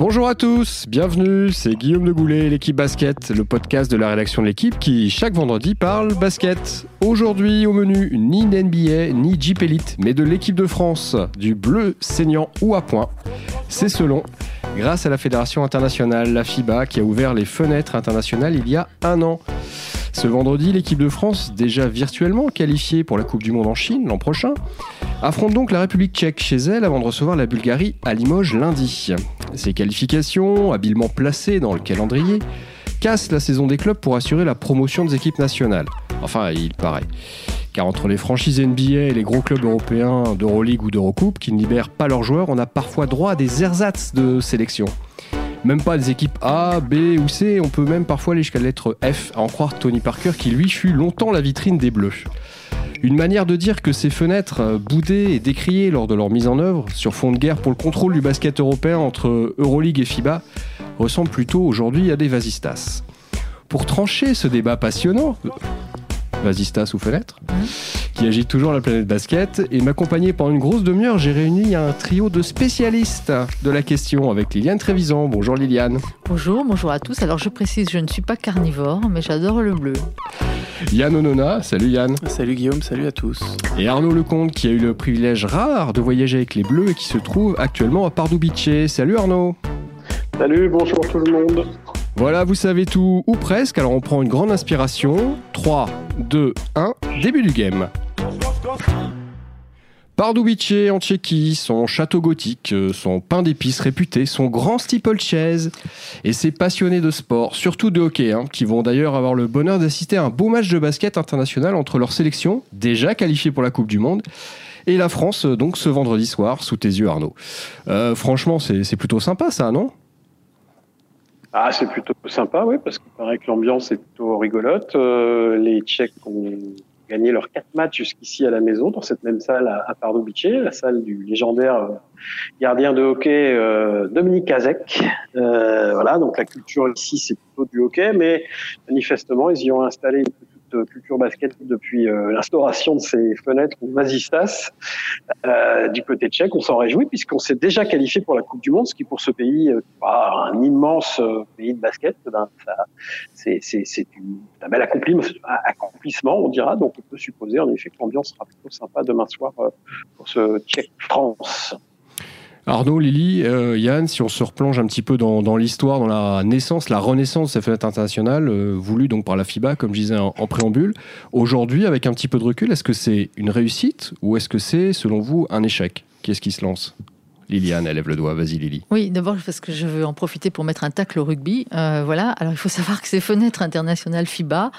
Bonjour à tous, bienvenue, c'est Guillaume de Goulet, l'équipe basket, le podcast de la rédaction de l'équipe qui chaque vendredi parle basket. Aujourd'hui au menu, ni NBA ni Jeep Elite, mais de l'équipe de France, du bleu saignant ou à point. C'est selon, grâce à la Fédération internationale, la FIBA, qui a ouvert les fenêtres internationales il y a un an. Ce vendredi, l'équipe de France, déjà virtuellement qualifiée pour la Coupe du Monde en Chine l'an prochain, affronte donc la République tchèque chez elle avant de recevoir la Bulgarie à Limoges lundi. Ces qualifications, habilement placées dans le calendrier, cassent la saison des clubs pour assurer la promotion des équipes nationales. Enfin, il paraît. Car entre les franchises NBA et les gros clubs européens d'Euroleague ou d'Eurocoupe qui ne libèrent pas leurs joueurs, on a parfois droit à des ersatz de sélection. Même pas des équipes A, B ou C, on peut même parfois aller jusqu'à la lettre F, à en croire Tony Parker qui lui fut longtemps la vitrine des Bleus. Une manière de dire que ces fenêtres, euh, boudées et décriées lors de leur mise en œuvre, sur fond de guerre pour le contrôle du basket européen entre Euroleague et FIBA, ressemble plutôt aujourd'hui à des vasistas. Pour trancher ce débat passionnant, vasistas ou fenêtres, qui agite toujours la planète basket, et m'accompagner pendant une grosse demi-heure, j'ai réuni un trio de spécialistes de la question avec Liliane Trévisan. Bonjour Liliane. Bonjour, bonjour à tous. Alors je précise, je ne suis pas carnivore, mais j'adore le bleu. Yann Onona, salut Yann. Salut Guillaume, salut à tous. Et Arnaud Lecomte qui a eu le privilège rare de voyager avec les Bleus et qui se trouve actuellement à Pardubice. Salut Arnaud. Salut, bonjour tout le monde. Voilà, vous savez tout, ou presque, alors on prend une grande inspiration. 3, 2, 1, début du game. Pardubice en Tchéquie, son château gothique, euh, son pain d'épices réputé, son grand steeplechase et ses passionnés de sport, surtout de hockey, hein, qui vont d'ailleurs avoir le bonheur d'assister à un beau match de basket international entre leur sélection, déjà qualifiée pour la Coupe du Monde, et la France, euh, donc ce vendredi soir, sous tes yeux Arnaud. Euh, franchement, c'est plutôt sympa ça, non? Ah, c'est plutôt sympa, oui, parce qu'il paraît que l'ambiance est plutôt rigolote. les Tchèques ont gagné leurs quatre matchs jusqu'ici à la maison, dans cette même salle à, à Pardubice, la salle du légendaire euh, gardien de hockey euh, Dominique Kazek. Euh, voilà, donc la culture ici, c'est plutôt du hockey, mais manifestement, ils y ont installé une petite culture basket depuis l'instauration de ces fenêtres ou vasistas du côté tchèque. On s'en réjouit puisqu'on s'est déjà qualifié pour la Coupe du Monde, ce qui pour ce pays, un immense pays de basket, ben, c'est un bel accomplissement, on dira. Donc on peut supposer en effet que l'ambiance sera plutôt sympa demain soir pour ce Tchèque France. Arnaud, Lily, euh, Yann, si on se replonge un petit peu dans, l'histoire, dans la naissance, la renaissance de cette fenêtre internationale, euh, voulue donc par la FIBA, comme je disais en, en préambule, aujourd'hui, avec un petit peu de recul, est-ce que c'est une réussite ou est-ce que c'est, selon vous, un échec? Qu'est-ce qui se lance? Liliane, elle lève le doigt. Vas-y, Lily. Oui, d'abord parce que je veux en profiter pour mettre un tacle au rugby. Euh, voilà. Alors, il faut savoir que ces fenêtres internationales FIBA,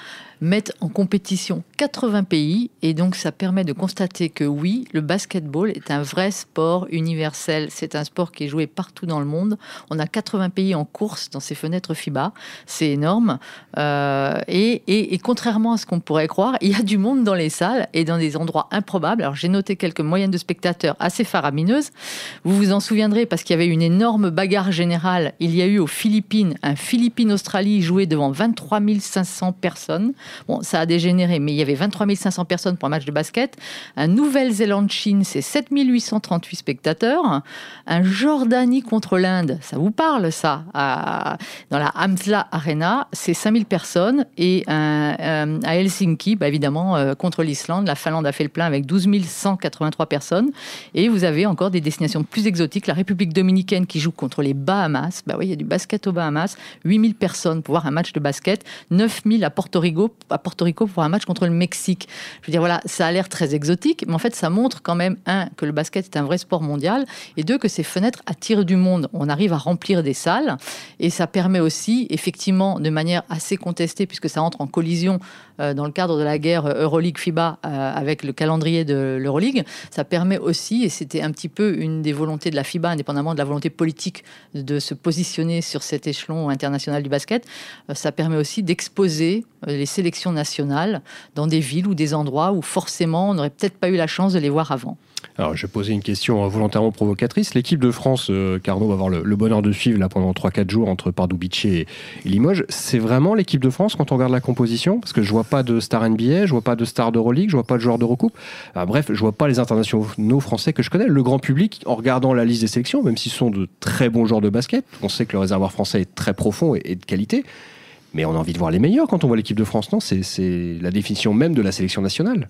mettent en compétition 80 pays et donc ça permet de constater que oui, le basketball est un vrai sport universel. C'est un sport qui est joué partout dans le monde. On a 80 pays en course dans ces fenêtres FIBA. C'est énorme. Euh, et, et, et, contrairement à ce qu'on pourrait croire, il y a du monde dans les salles et dans des endroits improbables. Alors j'ai noté quelques moyennes de spectateurs assez faramineuses. Vous vous en souviendrez parce qu'il y avait une énorme bagarre générale. Il y a eu aux Philippines un Philippines-Australie joué devant 23 500 personnes. Bon, ça a dégénéré, mais il y avait 23 500 personnes pour un match de basket. Un Nouvelle-Zélande-Chine, c'est 7 838 spectateurs. Un Jordanie contre l'Inde, ça vous parle ça Dans la Amsla Arena, c'est 5000 personnes. Et un, à Helsinki, bah, évidemment, euh, contre l'Islande, la Finlande a fait le plein avec 12 183 personnes. Et vous avez encore des destinations plus exotiques. La République dominicaine qui joue contre les Bahamas. Bah oui, il y a du basket aux Bahamas. 8000 personnes pour voir un match de basket. 9000 à Porto Rico à Porto Rico pour un match contre le Mexique. Je veux dire, voilà, ça a l'air très exotique, mais en fait, ça montre quand même, un, que le basket est un vrai sport mondial, et deux, que ces fenêtres attirent du monde. On arrive à remplir des salles, et ça permet aussi, effectivement, de manière assez contestée, puisque ça entre en collision euh, dans le cadre de la guerre Euroleague-FIBA euh, avec le calendrier de l'Euroleague, ça permet aussi, et c'était un petit peu une des volontés de la FIBA, indépendamment de la volonté politique de se positionner sur cet échelon international du basket, euh, ça permet aussi d'exposer les sélections sélection nationale dans des villes ou des endroits où forcément on n'aurait peut-être pas eu la chance de les voir avant. Alors, je poser une question volontairement provocatrice. L'équipe de France, euh, Carnot va avoir le, bonheur de suivre là pendant 3-4 jours entre Pardubice et, Limoges. C'est vraiment l'équipe de France quand on regarde la composition? Parce que je vois pas de star NBA, je vois pas de star d'Euroleague, je vois pas de joueurs d'Eurocoupe. Ah, bref, je vois pas les internationaux français que je connais. Le grand public, en regardant la liste des sélections, même s'ils sont de très bons joueurs de basket, on sait que le réservoir français est très profond et de qualité. Mais on a envie de voir les meilleurs quand on voit l'équipe de France, non? C'est la définition même de la sélection nationale.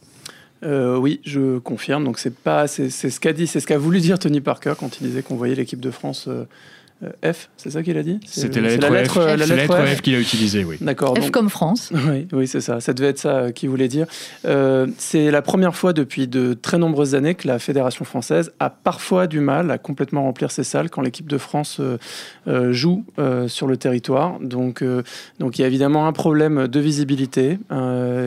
Euh, oui, je confirme. Donc c'est pas, c'est ce qu'a dit, c'est ce qu'a voulu dire Tony Parker quand il disait qu'on voyait l'équipe de France euh, euh, F, c'est ça qu'il a dit? C'était la, lettre F, la lettre F, qu'il a utilisée, oui. D'accord. F comme France. Oui, oui c'est ça. Ça devait être ça qu'il voulait dire. Euh, c'est la première fois depuis de très nombreuses années que la Fédération française a parfois du mal à complètement remplir ses salles quand l'équipe de France euh, joue sur le territoire. Donc, donc il y a évidemment un problème de visibilité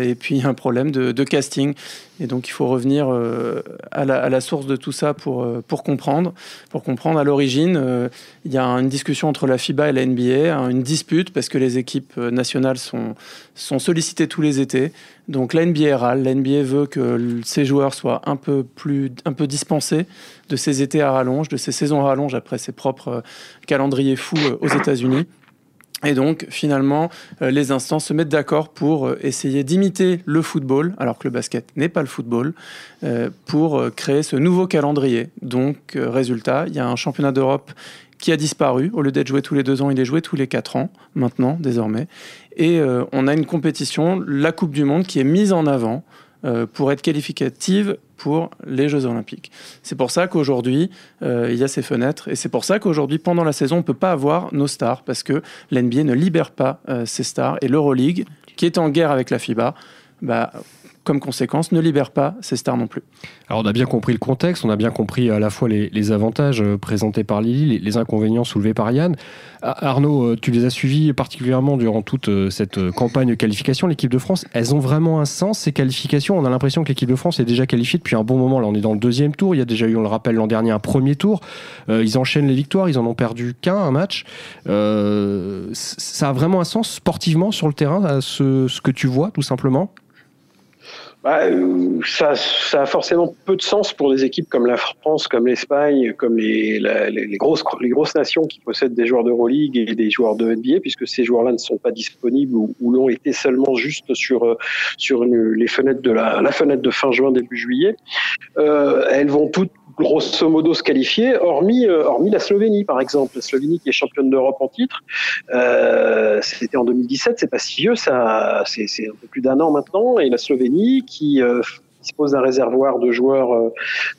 et puis un problème de, de casting. Et donc il faut revenir euh, à, la, source de tout ça pour, euh, pour comprendre. Pour comprendre, à l'origine, euh, il y a une discussion entre la FIBA et la NBA, hein, une dispute parce que les équipes nationales sont, sont sollicitées tous les étés. Donc la NBA râle, la NBA veut que ces joueurs soient un peu, plus, un peu dispensés de ces étés à rallonge, de ces saisons à rallonge après ses propres calendriers fous aux États-Unis. Et donc, finalement, euh, les instances se mettent d'accord pour euh, essayer d'imiter le football, alors que le basket n'est pas le football, euh, pour créer ce nouveau calendrier. Donc, résultat, il y a un championnat d'Europe qui a disparu. Au lieu d'être joué tous les deux ans, il est joué tous les quatre ans, maintenant, désormais. Et on a une compétition, la Coupe du Monde, qui est mise en avant pour être qualificative pour les Jeux Olympiques. C'est pour ça qu'aujourd'hui, euh, il y a ces fenêtres. Et c'est pour ça qu'aujourd'hui, pendant la saison, on ne peut pas avoir nos stars parce que l'NBA ne libère pas euh, ses stars. Et l'Euroleague, qui est en guerre avec la FIBA, bah, comme conséquence, ne libère pas ses stars non plus. Alors on a bien compris le contexte, on a bien compris à la fois les, avantages euh, présentés par Lily, les, inconvénients soulevés par Yann. Ah, Arnaud, euh, tu les as suivis particulièrement durant toute euh, cette campagne de qualification. L'équipe de France, elles ont vraiment un sens, ces qualifications. On a l'impression que l'équipe de France est déjà qualifiée depuis un bon moment. Là, on est dans le deuxième tour. Il y a déjà eu, on le rappelle, l'an dernier, un premier tour. ils enchaînent les victoires, ils en ont perdu qu'un, un match. ça a vraiment un sens sportivement sur le terrain, ce que tu vois, tout simplement bah, ça, ça, a forcément peu de sens pour des équipes comme la France, comme l'Espagne, comme les, les, grosses, les grosses nations qui possèdent des joueurs d'Euroleague et des joueurs de NBA, puisque ces joueurs-là ne sont pas disponibles ou, ou l'ont été seulement juste sur, sur les fenêtres de la, la fenêtre de fin juin, début juillet. Euh, elles vont toutes grosso modo se qualifier, hormis, euh, hormis la Slovénie, par exemple. La Slovénie qui est championne d'Europe en titre. Euh, C'était en 2017, c'est pas si vieux, ça, c'est un peu plus d'un an maintenant. Et la Slovénie qui euh, dispose d'un réservoir de joueurs euh,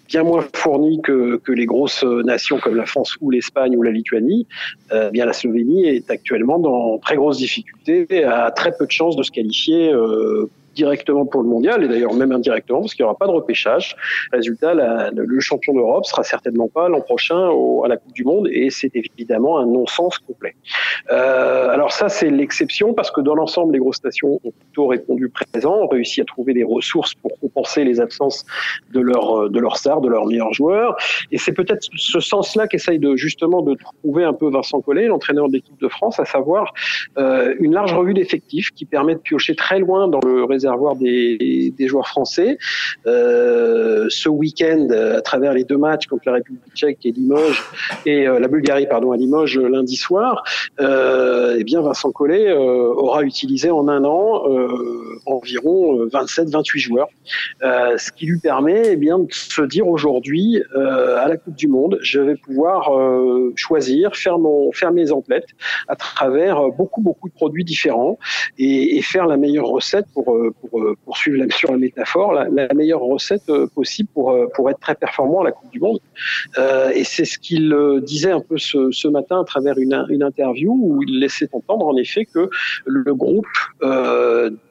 bien moins fourni que, que, les grosses nations comme la France ou l'Espagne ou la Lituanie, euh, bien la Slovénie est actuellement dans très grosses difficultés, a très peu de chances de se qualifier euh, directement pour le mondial et d'ailleurs même indirectement parce qu'il n'y aura pas de repêchage. Résultat, le champion d'Europe sera certainement pas l'an prochain à la Coupe du Monde et c'est évidemment un non-sens complet. Euh, alors ça, c'est l'exception parce que dans l'ensemble, les grosses nations ont plutôt répondu présent, ont réussi à trouver des ressources pour compenser les absences de leurs de leur stars, de leurs meilleurs joueurs. Et c'est peut-être ce sens-là qu'essaye de justement de trouver un peu Vincent Collet, l'entraîneur de l'équipe de France, à savoir euh, une large revue d'effectifs qui permet de piocher très loin dans le réservoir avoir des, joueurs français. Euh, ce week-end, à travers les deux matchs contre la République tchèque et Limoges, et euh, la Bulgarie, pardon, à Limoges lundi soir, euh, eh bien Vincent Collet euh, aura utilisé en un an environ 27-28 joueurs, ce qui lui permet eh bien de se dire aujourd'hui à la Coupe du Monde, je vais pouvoir choisir, faire mon, faire mes emplettes à travers beaucoup beaucoup de produits différents et faire la meilleure recette pour pour euh, poursuivre la, sur la métaphore, la, la meilleure recette euh, possible pour, euh, pour être très performant à la Coupe du Monde. et c'est ce qu'il disait un peu ce, ce, matin à travers une, une interview où il laissait entendre en effet que le groupe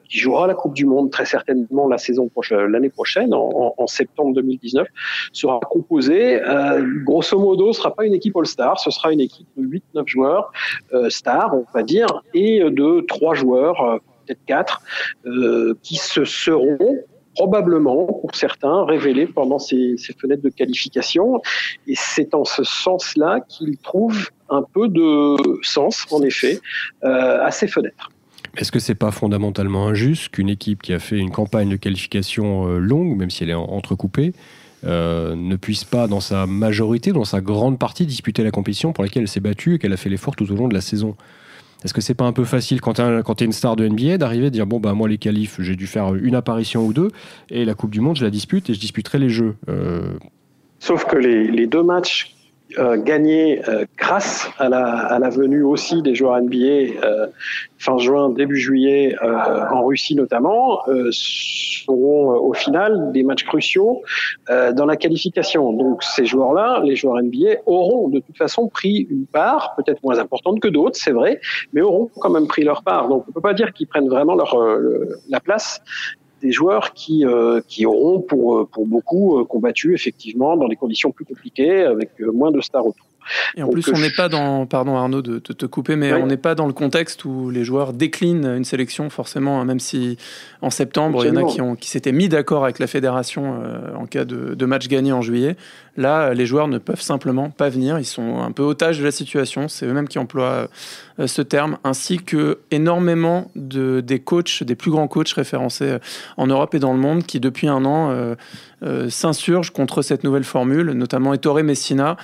qui jouera la Coupe du Monde très certainement la saison prochaine, l'année prochaine, en, en, septembre 2019, sera composé, euh, grosso modo, ce sera pas une équipe All-Star, ce sera une équipe de 8-9 joueurs euh, stars, on va dire, et de 3 joueurs peut-être quatre, euh, qui se seront probablement, pour certains, révélés pendant ces, fenêtres de qualification. Et c'est en ce sens-là qu'ils trouvent un peu de sens, en effet, euh, à ces fenêtres. Est-ce que c'est pas fondamentalement injuste qu'une équipe qui a fait une campagne de qualification euh, longue, même si elle est entrecoupée, ne puisse pas, dans sa majorité, dans sa grande partie, disputer la compétition pour laquelle elle s'est battue et qu'elle a fait l'effort tout au long de la saison? Est-ce que c'est pas un peu facile quand tu es une star de NBA d'arriver à dire bon bah moi les qualifs j'ai dû faire une apparition ou deux et la Coupe du Monde je la dispute et je disputerai les jeux. Euh, Sauf que les, les, deux matchs euh, gagnés euh, grâce à la, venue aussi des joueurs NBA euh, fin juin, début juillet, en Russie notamment, seront au final des matchs cruciaux dans la qualification. Donc ces joueurs-là, les joueurs NBA, auront de toute façon pris une part, peut-être moins importante que d'autres, c'est vrai, mais auront quand même pris leur part. Donc on peut pas dire qu'ils prennent vraiment leur, la place des joueurs qui, euh, qui auront pour, euh, pour beaucoup euh, combattu effectivement dans des conditions plus compliquées avec moins de stars autour. Et en plus, on n'est pas dans, pardon Arnaud de, te couper, mais on n'est pas dans le contexte où les joueurs déclinent une sélection forcément, hein, même si en septembre, il y en a qui, ont, qui s'étaient mis d'accord avec la fédération en cas de, de, match gagné en juillet. Là, les joueurs ne peuvent simplement pas venir. Ils sont un peu otages de la situation. C'est eux-mêmes qui emploient ce terme, ainsi que énormément de, des coachs, des plus grands coachs référencés euh, en Europe et dans le monde, qui depuis un an euh, s'insurgent contre cette nouvelle formule, notamment Ettore Messina,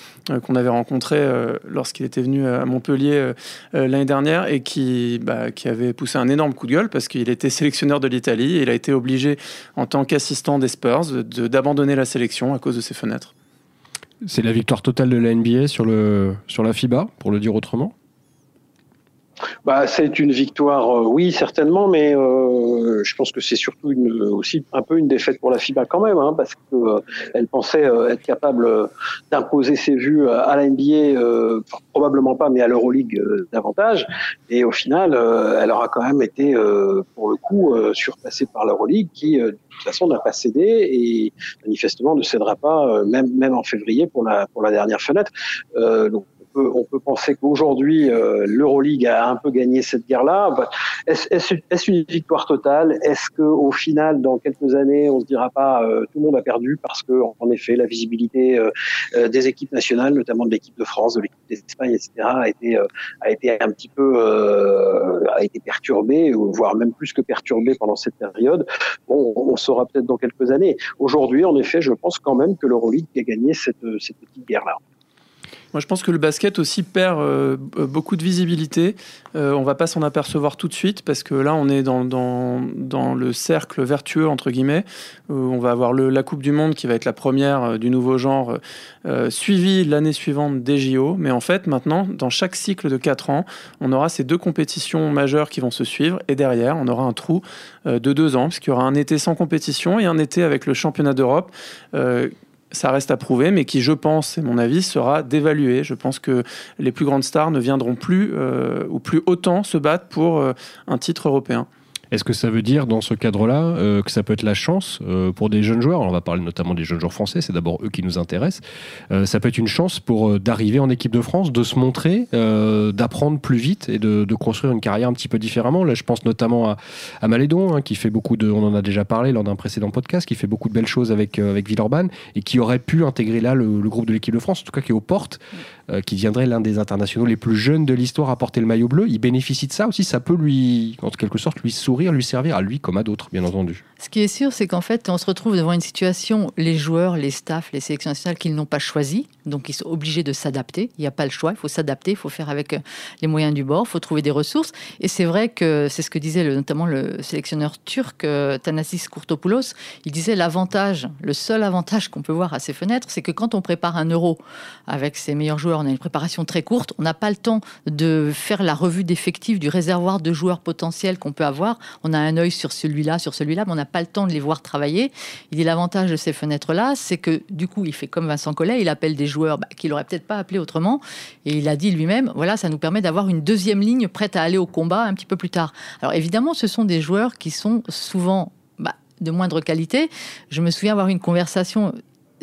qu'on avait rencontré lorsqu'il était venu à Montpellier l'année dernière et qui, bah, qui avait poussé un énorme coup de gueule parce qu'il était sélectionneur de l'Italie et il a été obligé, en tant qu'assistant des Spurs, d'abandonner la sélection à cause de ses fenêtres. C'est la victoire totale de la NBA sur, le, sur la FIBA, pour le dire autrement? Bah, c'est une victoire, euh, oui, certainement, mais euh, je pense que c'est surtout aussi un peu une défaite pour la FIBA quand même, hein, parce qu'elle euh, pensait être capable d'imposer ses vues à la NBA, probablement pas, mais à l'Euroleague davantage. Et au final, elle aura quand même été, pour le coup, surpassée par l'Euroleague, qui de toute façon n'a pas cédé et manifestement ne cédera pas, même même en février pour la pour la dernière fenêtre. donc on peut penser qu'aujourd'hui, euh, l'Euroleague a un peu gagné cette guerre-là. Bah, est-ce une victoire totale? Est-ce qu'au final, dans quelques années, on se dira pas euh, tout le monde a perdu parce que, en effet, la visibilité euh, des équipes nationales, notamment de l'équipe de France, de l'équipe d'Espagne, etc., a été a été un petit peu a été perturbée, voire même plus que perturbée pendant cette période. Bon, on saura peut-être dans quelques années. Aujourd'hui, en effet, je pense quand même que l'Euroleague a gagné cette, cette petite guerre-là. Moi, je pense que le basket aussi perd euh, beaucoup de visibilité. Euh, on va pas s'en apercevoir tout de suite parce que là, on est dans, dans, le cercle vertueux, entre guillemets, où on va avoir la Coupe du Monde qui va être la première euh, du nouveau genre, euh, suivie l'année suivante des JO. Mais en fait, maintenant, dans chaque cycle de 4 ans, on aura ces deux compétitions majeures qui vont se suivre et derrière, on aura un trou de 2 ans, puisqu'il y aura un été sans compétition et un été avec le championnat d'Europe ça reste à prouver, mais qui, je pense, c'est mon avis, sera dévalué. Je pense que les plus grandes stars ne viendront plus euh, ou plus autant se battre pour euh, un titre européen. Est-ce que ça veut dire, dans ce cadre-là, euh, que ça peut être la chance euh, pour des jeunes joueurs? On va parler notamment des jeunes joueurs français, c'est d'abord eux qui nous intéressent. Euh, ça peut être une chance pour d'arriver en équipe de France, de se montrer, d'apprendre plus vite et de, construire une carrière un petit peu différemment. Là, je pense notamment à, Malédon, hein, qui fait beaucoup de, on en a déjà parlé lors d'un précédent podcast, qui fait beaucoup de belles choses avec, avec Villeurbanne et qui aurait pu intégrer là le, le groupe de l'équipe de France, en tout cas qui est aux portes. Qui deviendrait l'un des internationaux les plus jeunes de l'histoire à porter le maillot bleu. Il bénéficie de ça aussi. Ça peut lui, en quelque sorte, lui sourire, lui servir à lui comme à d'autres, bien entendu. Ce qui est sûr, c'est qu'en fait, on se retrouve devant une situation, les joueurs, les staffs, les sélections nationales qu'ils n'ont pas choisi, donc ils sont obligés de s'adapter. Il n'y a pas le choix, il faut s'adapter, il faut faire avec euh, les moyens du bord, il faut trouver des ressources. Et c'est vrai que c'est ce que disait notamment le sélectionneur turc euh, Thanasis Kourtopoulos. Il disait l'avantage, le seul avantage qu'on peut voir à ces fenêtres, c'est que quand on prépare un euro avec ses meilleurs joueurs, on a une préparation très courte, on n'a pas le temps de faire la revue d'effectifs du réservoir de joueurs potentiels qu'on peut avoir. On a un œil sur celui-là, sur celui-là, mais on n'a pas le temps de les voir travailler. Il dit l'avantage de ces fenêtres-là, c'est que du coup, il fait comme Vincent Collet, il appelle des joueurs bah, qu'il aurait peut-être pas appelé autrement. Et il a dit lui-même, voilà, ça nous permet d'avoir une deuxième ligne prête à aller au combat un petit peu plus tard. Alors évidemment, ce sont des joueurs qui sont souvent bah, de moindre qualité. Je me souviens avoir une conversation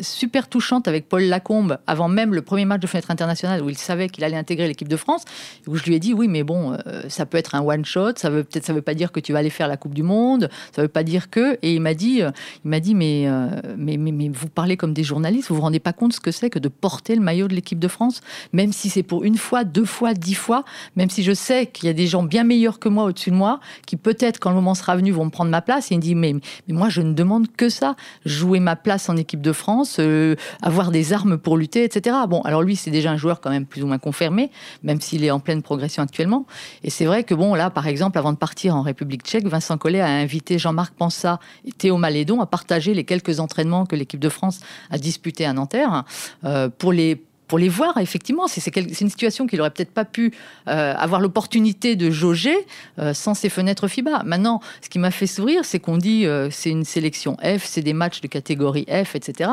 super touchante avec Paul Lacombe avant même le premier match de fenêtre internationale où il savait qu'il allait intégrer l'équipe de France, où je lui ai dit oui, mais bon, euh, ça peut être un one shot, ça veut peut-être ça veut pas dire que tu vas aller faire la Coupe du Monde, ça veut pas dire que. Et il m'a dit, euh, il m'a dit mais, mais, mais, mais vous parlez comme des journalistes, vous vous rendez pas compte ce que c'est que de porter le maillot de l'équipe de France, même si c'est pour une fois, deux fois, dix fois, même si je sais qu'il y a des gens bien meilleurs que moi au-dessus de moi qui peut-être quand le moment sera venu vont me prendre ma place. Et il me dit mais, mais moi je ne demande que ça, jouer ma place en équipe de France, euh, avoir des armes pour lutter, etc. Bon, alors lui c'est déjà un joueur quand même plus ou moins confirmé, même s'il est en pleine progression actuellement. Et c'est vrai que bon là par exemple avant de partir en République Tchèque, Vincent Collet a invité Jean-Marc Pansat et Théo Malédon à partager les quelques entraînements que l'équipe de France a disputés à Nanterre euh, pour les pour les voir, effectivement. C'est une situation qu'il n'aurait peut-être pas pu euh, avoir l'opportunité de jauger euh, sans ces fenêtres FIBA. Maintenant, ce qui m'a fait sourire, c'est qu'on dit euh, c'est une sélection F, c'est des matchs de catégorie F, etc.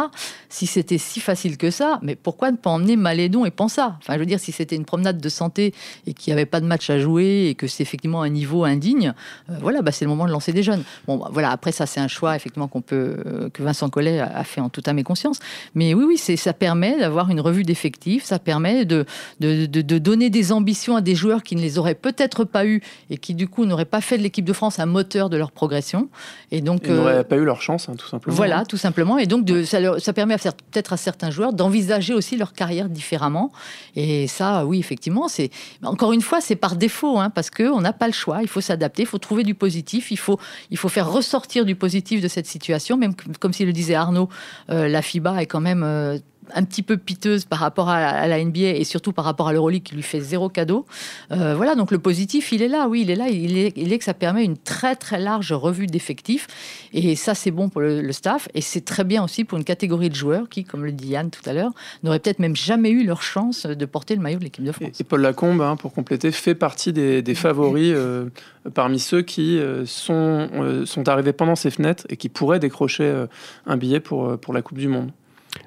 Si c'était si facile que ça, mais pourquoi ne pas emmener Malédon et Pensa Enfin, je veux dire, si c'était une promenade de santé et qu'il n'y avait pas de match à jouer et que c'est effectivement un niveau indigne, voilà, bah, c'est le moment de lancer des jeunes. Bon, bah, voilà, après ça, c'est un choix effectivement qu'on peut que Vincent Collet a fait en toute âme et conscience. Mais oui, oui, ça permet d'avoir une revue d'effectifs ça permet de, de, donner des ambitions à des joueurs qui ne les auraient peut-être pas eues et qui du coup n'auraient pas fait de l'équipe de France un moteur de leur progression. Et donc ils n'auraient euh, pas eu leur chance, hein, tout simplement. Voilà, tout simplement. Et donc de, ça, ça permet peut-être à certains joueurs d'envisager aussi leur carrière différemment. Et ça, oui, effectivement, c'est encore une fois, c'est par défaut, hein, parce qu'on n'a pas le choix. Il faut s'adapter, il faut trouver du positif, il faut, il faut faire ressortir du positif de cette situation. Même comme s'il le disait Arnaud, euh, la FIBA est quand même euh, un petit peu piteuse par rapport à la, NBA et surtout par rapport à l'Euroleague qui lui fait zéro cadeau. Euh, voilà, donc le positif, il est là, oui, il est là, il est, il est que ça permet une très très large revue d'effectifs et ça c'est bon pour le, staff et c'est très bien aussi pour une catégorie de joueurs qui, comme le dit Yann tout à l'heure, n'auraient peut-être même jamais eu leur chance de porter le maillot de l'équipe de France. Et, Paul Lacombe, hein, pour compléter, fait partie des, favoris euh, parmi ceux qui euh, sont, sont arrivés pendant ces fenêtres et qui pourraient décrocher un billet pour, pour la Coupe du Monde.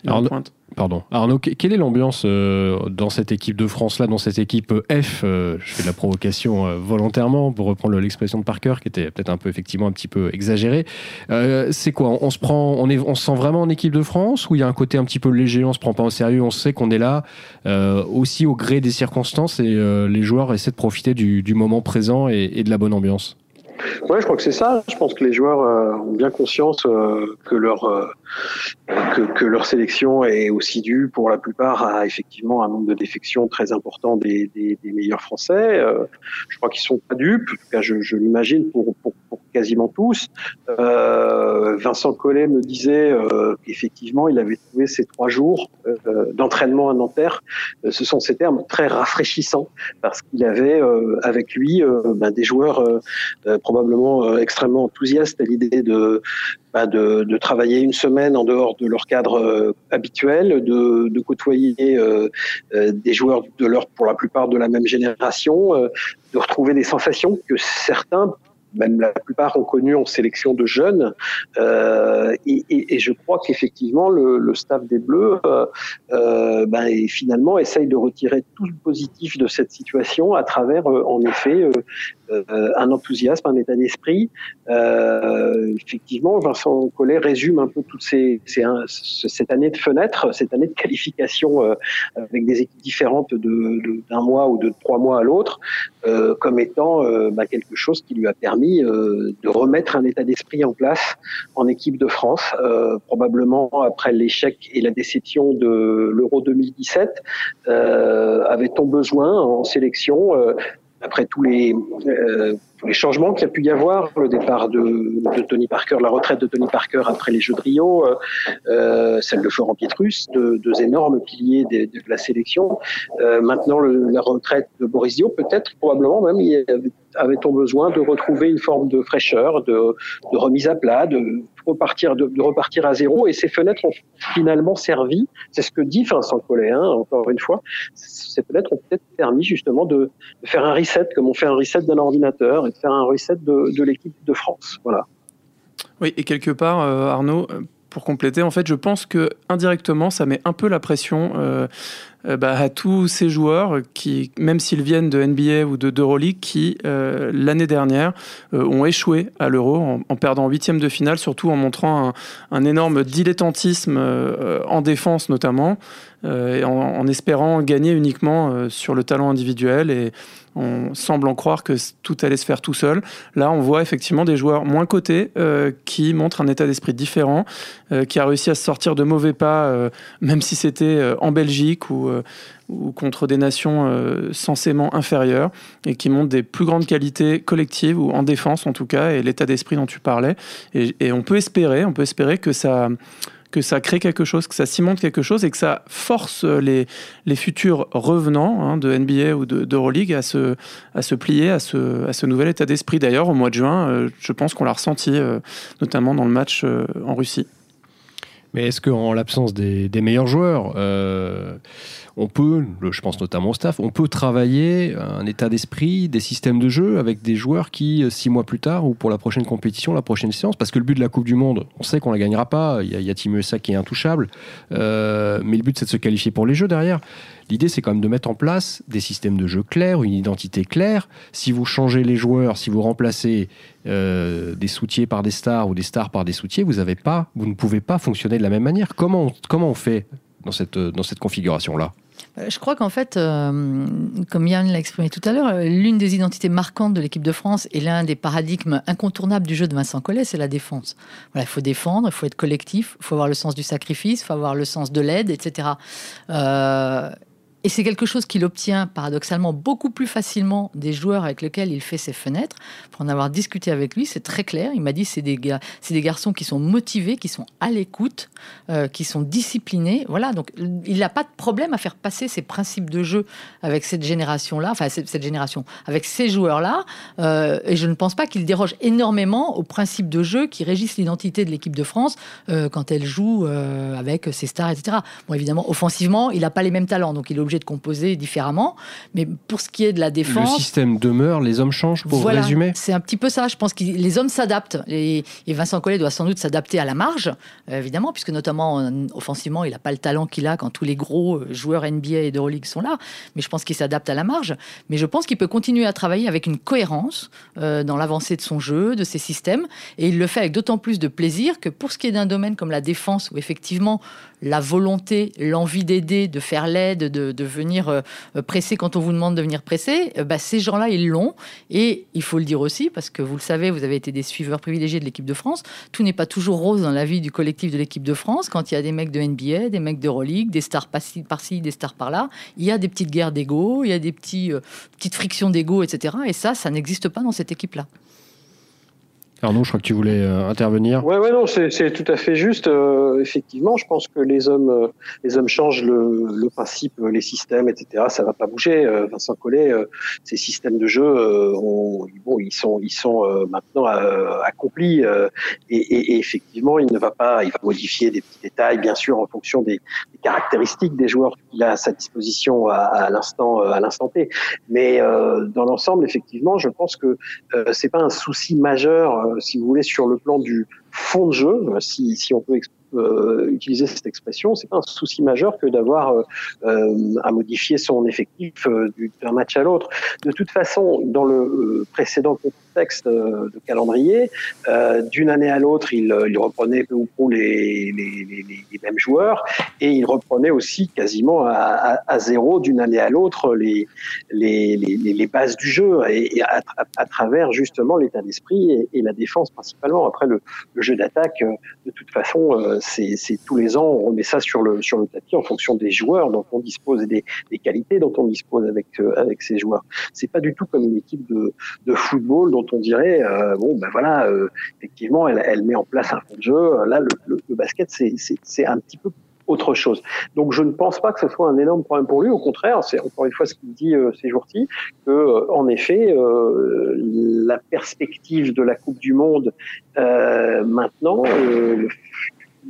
Alors, Pardon. Arnaud, quelle est l'ambiance euh, dans cette équipe de France-là, dans cette équipe F euh, Je fais de la provocation euh, volontairement pour reprendre l'expression de Parker, qui était peut-être un peu, effectivement, un petit peu exagérée. c'est quoi? On, se prend, on, est, on se sent vraiment en équipe de France ou il y a un côté un petit peu léger, on se prend pas au sérieux, on sait qu'on est là aussi au gré des circonstances et les joueurs essaient de profiter du, moment présent et de la bonne ambiance? Ouais, je crois que c'est ça. Je pense que les joueurs euh, ont bien conscience euh, que leur euh, que, leur sélection est aussi due pour la plupart à effectivement un nombre de défections très important des, meilleurs Français. je crois qu'ils sont pas dupes. En tout cas, je, l'imagine pour, quasiment tous. Vincent Collet me disait qu'effectivement, il avait trouvé ces trois jours d'entraînement à Nanterre. ce sont ces termes très rafraîchissants parce qu'il avait avec lui ben, des joueurs probablement euh, extrêmement enthousiastes à l'idée de, bah, de, de, travailler une semaine en dehors de leur cadre euh, habituel, de, de côtoyer euh, des joueurs de leur, pour la plupart de la même génération, de retrouver des sensations que certains même la plupart ont connu en sélection de jeunes. Euh, et, et, et, je crois qu'effectivement, le, le, staff des Bleus, euh, euh, ben, finalement, essaye de retirer tout le positif de cette situation à travers, euh, en effet, euh, euh, un enthousiasme, un état d'esprit. effectivement, Vincent Collet résume un peu toutes ces, ces cette année de fenêtre, cette année de qualification avec des équipes différentes de, d'un mois ou de trois mois à l'autre, comme étant ben, quelque chose qui lui a permis euh, de remettre un état d'esprit en place en équipe de France, euh, probablement après l'échec et la déception de l'Euro 2017. Euh, avait-on besoin en sélection après tous les, les changements qu'il y a pu y avoir, le départ de, Tony Parker, la retraite de Tony Parker après les Jeux de Rio, euh, euh celle de Florent Pietrus, deux, énormes piliers de, la sélection. Euh, maintenant, la retraite de Boris Dio, peut-être, probablement même, avait-on besoin de retrouver une forme de fraîcheur, de, remise à plat, de repartir, à zéro. Et ces fenêtres ont finalement servi, c'est ce que dit Vincent Collet, hein, encore une fois, ces fenêtres ont peut-être permis justement de faire un reset, comme on fait un reset d'un ordinateur de faire un reset de, l'équipe de France. Voilà. Oui, et quelque part, euh, Arnaud, pour compléter, en fait, je pense que indirectement, ça met un peu la pression euh, bah, à tous ces joueurs qui, même s'ils viennent de NBA ou de d'Euroleague, qui l'année dernière ont échoué à l'Euro en, perdant en huitième de finale, surtout en montrant un, énorme dilettantisme en défense notamment. Euh, en, espérant gagner uniquement euh, sur le talent individuel et on semble en croire que tout allait se faire tout seul. Là, on voit effectivement des joueurs moins cotés euh, qui montrent un état d'esprit différent, qui a réussi à se sortir de mauvais pas, même si c'était en Belgique ou, ou, contre des nations censément inférieures, et qui montrent des plus grandes qualités collectives ou en défense en tout cas, et l'état d'esprit dont tu parlais. Et, on peut espérer, on peut espérer que ça que ça crée quelque chose, que ça cimente quelque chose et que ça force les, les futurs revenants hein, de NBA ou d'Euroleague à se, à se plier à ce, à ce nouvel état d'esprit. D'ailleurs, au mois de juin, euh, je pense qu'on l'a ressenti, euh, notamment dans le match euh, en Russie. Mais est-ce qu'en l'absence des, des, meilleurs joueurs, on peut, je pense notamment au staff, on peut travailler un état d'esprit, des systèmes de jeu avec des joueurs qui, euh, six mois plus tard ou pour la prochaine compétition, la prochaine séance, parce que le but de la Coupe du Monde, on sait qu'on la gagnera pas, il y a, Team USA qui est intouchable, euh, mais le but c'est de se qualifier pour les Jeux derrière. L'idée, c'est quand même de mettre en place des systèmes de jeu clairs, une identité claire. Si vous changez les joueurs, si vous remplacez euh, des soutiers par des stars ou des stars par des soutiers, vous, pas, vous ne pouvez pas fonctionner de la même manière. Comment on fait dans cette, dans cette configuration-là? Je crois qu'en fait, euh, comme Yann l'a exprimé tout à l'heure, euh, l'une des identités marquantes de l'équipe de France et l'un des paradigmes incontournables du jeu de Vincent Collet, c'est la défense. Il faut défendre, il faut être collectif, il faut avoir le sens du sacrifice, il faut avoir le sens de l'aide, etc. Et c'est quelque chose qu'il obtient paradoxalement beaucoup plus facilement des joueurs avec lesquels il fait ses fenêtres. Pour en avoir discuté avec lui, c'est très clair. Il m'a dit c'est des gars, c'est des garçons qui sont motivés, qui sont à l'écoute, euh, qui sont disciplinés. Voilà, donc il n'a pas de problème à faire passer ses principes de jeu avec cette génération-là, enfin cette, génération, avec ces joueurs-là. Euh, et je ne pense pas qu'il déroge énormément aux principes de jeu qui régissent l'identité de l'équipe de France euh, quand elle joue avec ses stars, etc. Bon, évidemment, offensivement, il n'a pas les mêmes talents, donc il est de composer différemment. Mais pour ce qui est de la défense. Le système demeure, les hommes changent, pour voilà, résumer C'est un petit peu ça. Je pense que les hommes s'adaptent. Et, Vincent Collet doit sans doute s'adapter à la marge, euh, évidemment, puisque notamment euh, offensivement, il n'a pas le talent qu'il a quand tous les gros euh, joueurs NBA et d'Euroleague sont là. Mais je pense qu'il s'adapte à la marge. Mais je pense qu'il peut continuer à travailler avec une cohérence dans l'avancée de son jeu, de ses systèmes. Et il le fait avec d'autant plus de plaisir que pour ce qui est d'un domaine comme la défense, où effectivement la volonté, l'envie d'aider, de faire l'aide, de, venir euh, presser quand on vous demande de venir presser, euh, bah, ces gens-là, ils l'ont. Et il faut le dire aussi, parce que vous le savez, vous avez été des suiveurs privilégiés de l'équipe de France. Tout n'est pas toujours rose dans la vie du collectif de l'équipe de France. Quand il y a des mecs de NBA, des mecs d'Euroleague, des stars par-ci, des stars par-là, il y a des petites guerres d'ego, il y a des euh, petites frictions d'ego, etc. Et ça, ça n'existe pas dans cette équipe-là. Arnaud, je crois que tu voulais euh, intervenir. Oui, ouais, non, c'est tout à fait juste. Euh, effectivement, je pense que les hommes, euh, les hommes changent le, le, principe, les systèmes, etc. Ça va pas bouger. Vincent Collet, ces systèmes de jeu, bon, ils sont, ils sont maintenant accomplis. Et, et, et, effectivement, il ne va pas, il va modifier des petits détails, bien sûr, en fonction des, des caractéristiques des joueurs qu'il a à sa disposition à, l'instant, à l'instant T. Mais dans l'ensemble, effectivement, je pense que c'est pas un souci majeur euh, si vous voulez, sur le plan du fond de jeu, si, si on peut euh, utiliser cette expression, c'est pas un souci majeur que d'avoir euh, à modifier son effectif d'un match à l'autre. De toute façon, dans le précédent euh, de calendrier. Euh, d'une année à l'autre, il, il, reprenait peu ou prou les, les, les, mêmes joueurs et il reprenait aussi quasiment à, zéro d'une année à l'autre les, les, bases du jeu et, à, travers justement l'état d'esprit et, la défense principalement. Après, le, jeu d'attaque, euh, de toute façon, c'est tous les ans, on remet ça sur le, sur le tapis en fonction des joueurs dont on dispose et des, des qualités dont on dispose avec, avec ces joueurs. C'est pas du tout comme une équipe de, de football dont on dirait, euh, bon, ben voilà, euh, effectivement, elle, elle, met en place un fond de jeu. Là, le, le, le basket, c'est un petit peu autre chose. Donc je ne pense pas que ce soit un énorme problème pour lui. Au contraire, c'est encore une fois ce qu'il dit euh, ces jours-ci, que euh, en effet, la perspective de la Coupe du Monde maintenant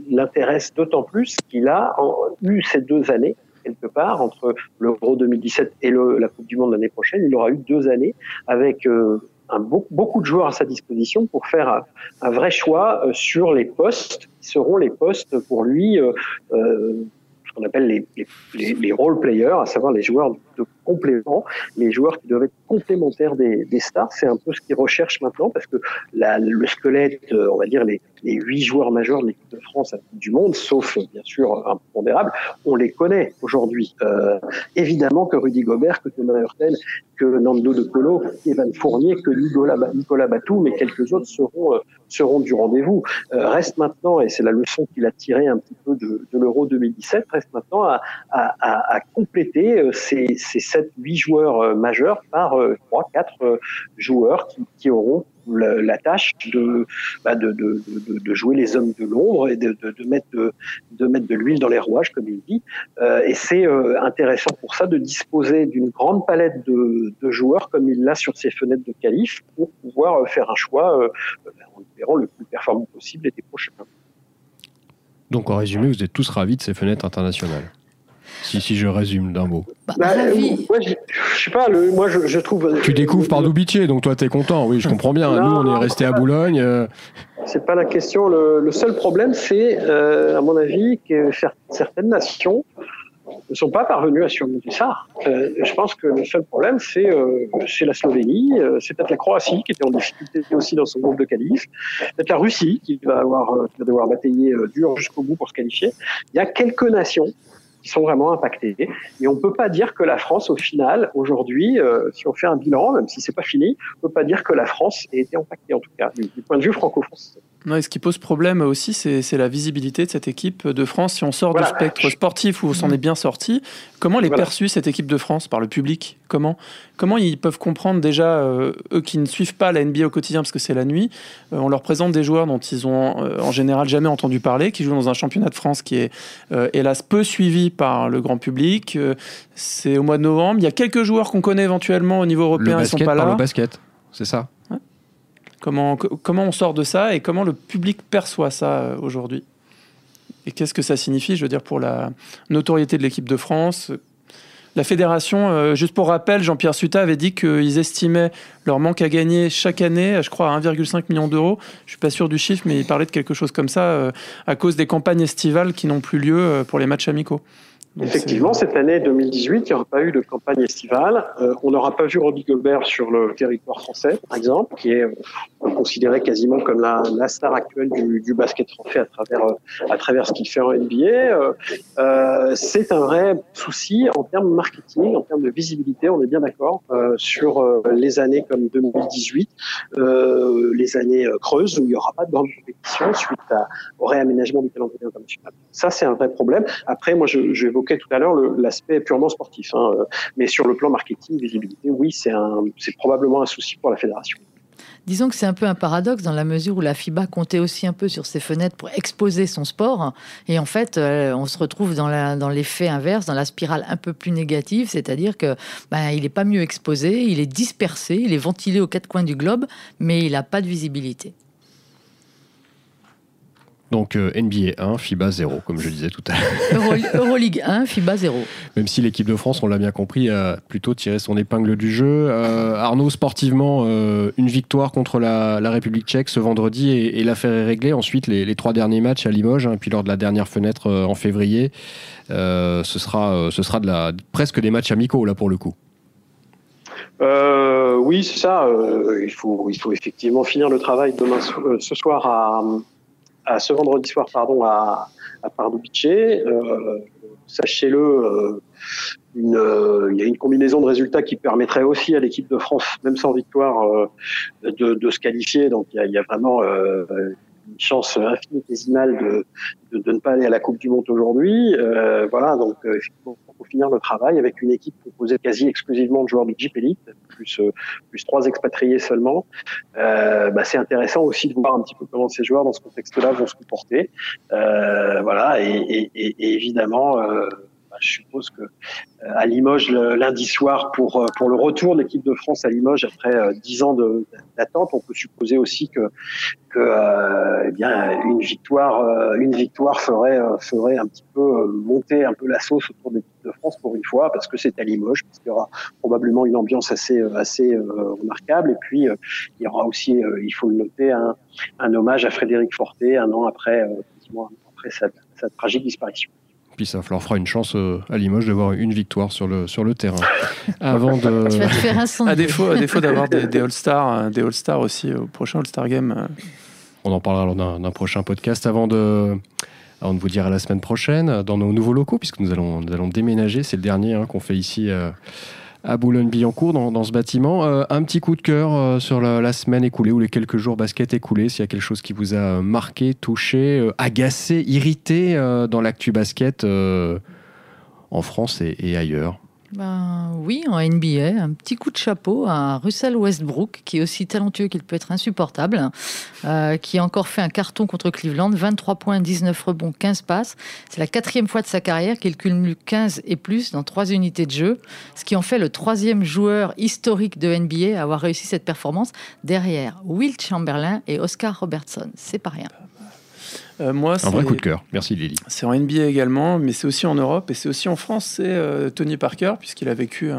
l'intéresse d'autant plus qu'il a eu ces deux années quelque part entre l'Euro 2017 et la Coupe du Monde l'année prochaine. Il aura eu deux années avec beaucoup de joueurs à sa disposition pour faire un, vrai choix euh, sur les postes qui seront les postes pour lui euh, euh, ce qu'on appelle les, les, les, role players, à savoir les joueurs de complément, les joueurs qui doivent être complémentaires des, des stars. C'est un peu ce qu'ils recherchent maintenant parce que la, le squelette, euh, on va dire les, les huit joueurs majeurs de l'équipe de France du monde, sauf bien sûr impondérable, on les connaît aujourd'hui. Euh, évidemment que Rudy Gobert, que Thomas Hurtel, que Nando De Colo, Evan Fournier, que Nicolas, Nicolas Batou, mais quelques autres seront, euh, seront du rendez-vous. Euh, reste maintenant, et c'est la leçon qu'il a tirée un petit peu de, de l'Euro 2017, reste maintenant à, à, à compléter euh, ces, ces 7-8 joueurs majeurs par 3-4 joueurs qui, auront la, tâche de, bah de, jouer les hommes de l'ombre et de, mettre de, l'huile dans les rouages, comme il dit. Euh, et c'est euh, intéressant pour ça de disposer d'une grande palette de, joueurs, comme il l'a sur ses fenêtres de qualif, pour pouvoir euh, faire un choix euh, en espérant le plus performant possible l'été prochain. Donc en résumé, vous êtes tous ravis de ces fenêtres internationales si, si je résume d'un mot. Bah, bah, moi, je, sais pas, le, moi je, je, trouve. Tu découvres par Doubitier, donc toi t'es content, oui, je comprends bien. Nous, on est resté à Boulogne. Euh... C'est pas la question. Le, le seul problème, c'est, euh, à mon avis, que certaines nations ne sont pas parvenues à surmonter ça. Euh, je pense que le seul problème, c'est euh, la Slovénie, euh, c'est peut-être la Croatie qui était en difficulté aussi dans son groupe de qualif, peut-être la Russie qui va, avoir, euh, qui va devoir batailler euh, dur jusqu'au bout pour se qualifier. Il y a quelques nations qui sont vraiment impactés. Et on ne peut pas dire que la France, au final, aujourd'hui, euh, si on fait un bilan, même si c'est pas fini, on peut pas dire que la France ait été impactée, en tout cas, du point de vue franco-français. Non, et ce qui pose problème aussi, c'est la visibilité de cette équipe de France. Si on sort voilà. du spectre sportif où on s'en est bien sorti, comment elle est voilà. perçue cette équipe de France par le public? Comment comment ils peuvent comprendre déjà euh, eux qui ne suivent pas la NBA au quotidien parce que c'est la nuit euh, On leur présente des joueurs dont ils ont euh, en général jamais entendu parler, qui jouent dans un championnat de France qui est euh, hélas peu suivi par le grand public. Euh, c'est au mois de novembre. Il y a quelques joueurs qu'on connaît éventuellement au niveau européen, le basket ils sont pas là. le basket, c'est ça? Comment, comment on sort de ça et comment le public perçoit ça euh, aujourd'hui? Et qu'est-ce que ça signifie, je veux dire, pour la notoriété de l'équipe de France? La fédération, euh, juste pour rappel, Jean-Pierre Suta avait dit qu'ils estimaient leur manque à gagner chaque année, je crois, à 1,5 million d'euros. Je suis pas sûr du chiffre, mais il parlait de quelque chose comme ça, euh, à cause des campagnes estivales qui n'ont plus lieu euh, pour les matchs amicaux. Donc Effectivement, cette année 2018, il n'y aura pas eu de campagne estivale. Euh, on n'aura pas vu Robbie Gobert sur le territoire français, par exemple, qui est considéré quasiment comme la, la star actuelle du, du, basket français à travers, à travers ce qu'il fait en NBA. Euh, c'est un vrai souci en termes marketing, en termes de visibilité, on est bien d'accord, euh, sur euh, les années comme 2018, euh, les années creuses où il n'y aura pas de grande compétition suite à, au réaménagement du calendrier international. Ça, c'est un vrai problème. Après, moi, je, je tout à l'heure l'aspect purement sportif, hein, mais sur le plan marketing, visibilité, oui, c'est probablement un souci pour la fédération. Disons que c'est un peu un paradoxe dans la mesure où la FIBA comptait aussi un peu sur ses fenêtres pour exposer son sport. Et en fait, euh, on se retrouve dans l'effet inverse, dans la spirale un peu plus négative, c'est-à-dire que ben, il n'est pas mieux exposé, il est dispersé, il est ventilé aux quatre coins du globe, mais il n'a pas de visibilité. Donc euh, NBA 1, FIBA 0, comme je disais tout à l'heure. Euro, Euroleague 1, FIBA 0. Même si l'équipe de France, on l'a bien compris, a plutôt tiré son épingle du jeu. Euh, Arnaud, sportivement, euh, une victoire contre la, la, République tchèque ce vendredi et, et l'affaire est réglée. Ensuite, les, les, trois derniers matchs à Limoges, hein, puis lors de la dernière fenêtre euh, en février, euh, ce sera, ce sera de la, presque des matchs amicaux là pour le coup. Euh, oui, c'est ça. Euh, il, faut, il faut effectivement finir le travail demain ce soir à, à ce vendredi soir pardon à, à Pardubice. Euh, Sachez-le, euh, euh, il y a une combinaison de résultats qui permettrait aussi à l'équipe de France, même sans victoire, euh, de, de, se qualifier. Donc il y y a vraiment euh, une chance infinitésimale de, de, de, ne pas aller à la Coupe du Monde aujourd'hui. voilà, donc effectivement pour finir le travail avec une équipe composée quasi exclusivement de joueurs de Jeep Elite, plus, euh, plus trois expatriés seulement. Euh, bah, c'est intéressant aussi de voir un petit peu comment ces joueurs dans ce contexte-là vont se comporter. Euh, voilà, et, et, et évidemment, euh, je suppose que à Limoges le, lundi soir pour pour le retour de l'équipe de France à Limoges après dix ans d'attente, on peut supposer aussi que que euh, eh bien une victoire euh, une victoire ferait ferait un petit peu monter un peu la sauce autour de l'équipe de France pour une fois parce que c'est à Limoges parce qu'il y aura probablement une ambiance assez assez euh, remarquable. Et puis euh, il y aura aussi il faut le noter un, un hommage à Frédéric Forté un an après après sa, sa tragique disparition Puis ça leur fera une chance à Limoges d'avoir une victoire sur le, sur le terrain. Avant de... Tu vas te faire à défaut, à défaut d'avoir des, des All-Stars des All aussi au prochain All-Star Game. On en parlera lors d'un prochain podcast avant de, avant de vous dire à la semaine prochaine dans nos nouveaux locaux, puisque nous allons, nous allons déménager. C'est le dernier hein, qu'on fait ici à Boulogne-Billancourt dans, dans, ce bâtiment. Euh, un petit coup de cœur euh, sur la, semaine écoulée ou les quelques jours basket écoulés, s'il y a quelque chose qui vous a marqué, touché, euh, agacé, irrité dans l'actu basket en France et ailleurs. Ben, oui, en NBA, un petit coup de chapeau à Russell Westbrook, qui est aussi talentueux qu'il peut être insupportable, euh, qui a encore fait un carton contre Cleveland, 23 points, 19 rebonds, 15 passes. C'est la quatrième fois de sa carrière qu'il cumule 15 et plus dans trois unités de jeu, ce qui en fait le troisième joueur historique de NBA à avoir réussi cette performance derrière Will Chamberlain et Oscar Robertson. C'est pas rien. Euh, moi, un vrai coup de cœur. Merci Lily. C'est en NBA également, mais c'est aussi en Europe et c'est aussi en France. C'est euh, Tony Parker, puisqu'il a vécu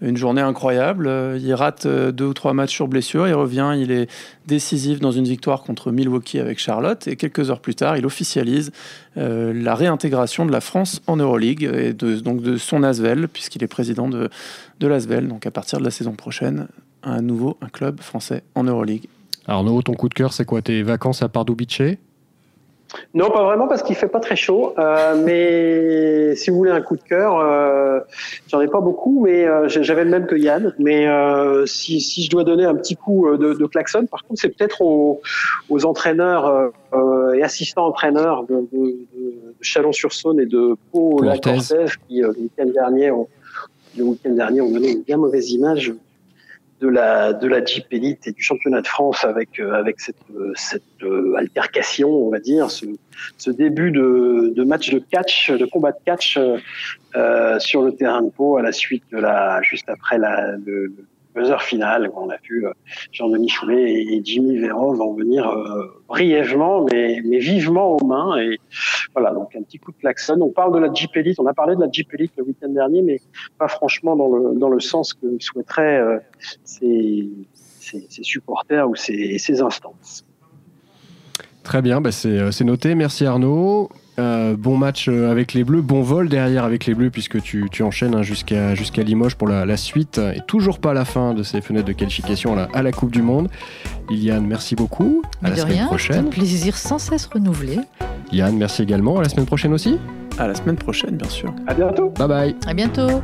une journée incroyable. Euh, il rate deux ou trois matchs sur blessure, il revient, il est décisif dans une victoire contre Milwaukee avec Charlotte. Et quelques heures plus tard, il officialise la réintégration de la France en Euroleague et de, donc de son Asvel, puisqu'il est président de, de l'Asvel. Donc à partir de la saison prochaine, un nouveau un club français en Euroleague. Arnaud, ton coup de cœur, c'est quoi? Tes vacances à Pardubice? Non, pas vraiment parce qu'il fait pas très chaud. Euh, mais si vous voulez un coup de cœur, euh, j'en ai pas beaucoup, mais euh, j'avais le même que Yann. Mais euh, si, si, je dois donner un petit coup de, de klaxon, par contre, c'est peut-être aux, aux, entraîneurs et assistants entraîneurs de, de, de Chalon-sur-Saône et de Pau-la-Cortège qui le week-end dernier ont le week-end dernier ont donné une bien mauvaise image de la de la Jeep Elite et du championnat de France avec euh, avec cette cette euh, altercation, on va dire, ce, ce début de, de match de catch, de combat de catch euh, sur le terrain de Pau à la suite de la juste après la le, buzzer final. On a vu euh, Jean-Denis Choulet et Jimmy Vérov en venir euh, brièvement, mais, vivement aux mains. Et voilà, donc un petit coup de klaxon. On parle de la Jeep Elite, on a parlé de la Jeep Elite le week-end dernier, mais pas franchement dans le, dans le sens que souhaiteraient euh, ces, ces, supporters ou ces, ces instances. Très bien, bah c'est noté. Merci Arnaud. Euh, bon match euh, avec les Bleus, bon vol derrière avec les Bleus puisque tu, enchaînes hein, jusqu'à jusqu'à Limoges pour la, suite et toujours pas la fin de ces fenêtres de qualification à la, Coupe du Monde. Iliane, merci beaucoup. À la semaine prochaine. Un plaisir sans cesse renouvelé. Yann, merci également. À la semaine prochaine aussi. À la semaine prochaine, bien sûr. À bientôt. Bye bye. À bientôt.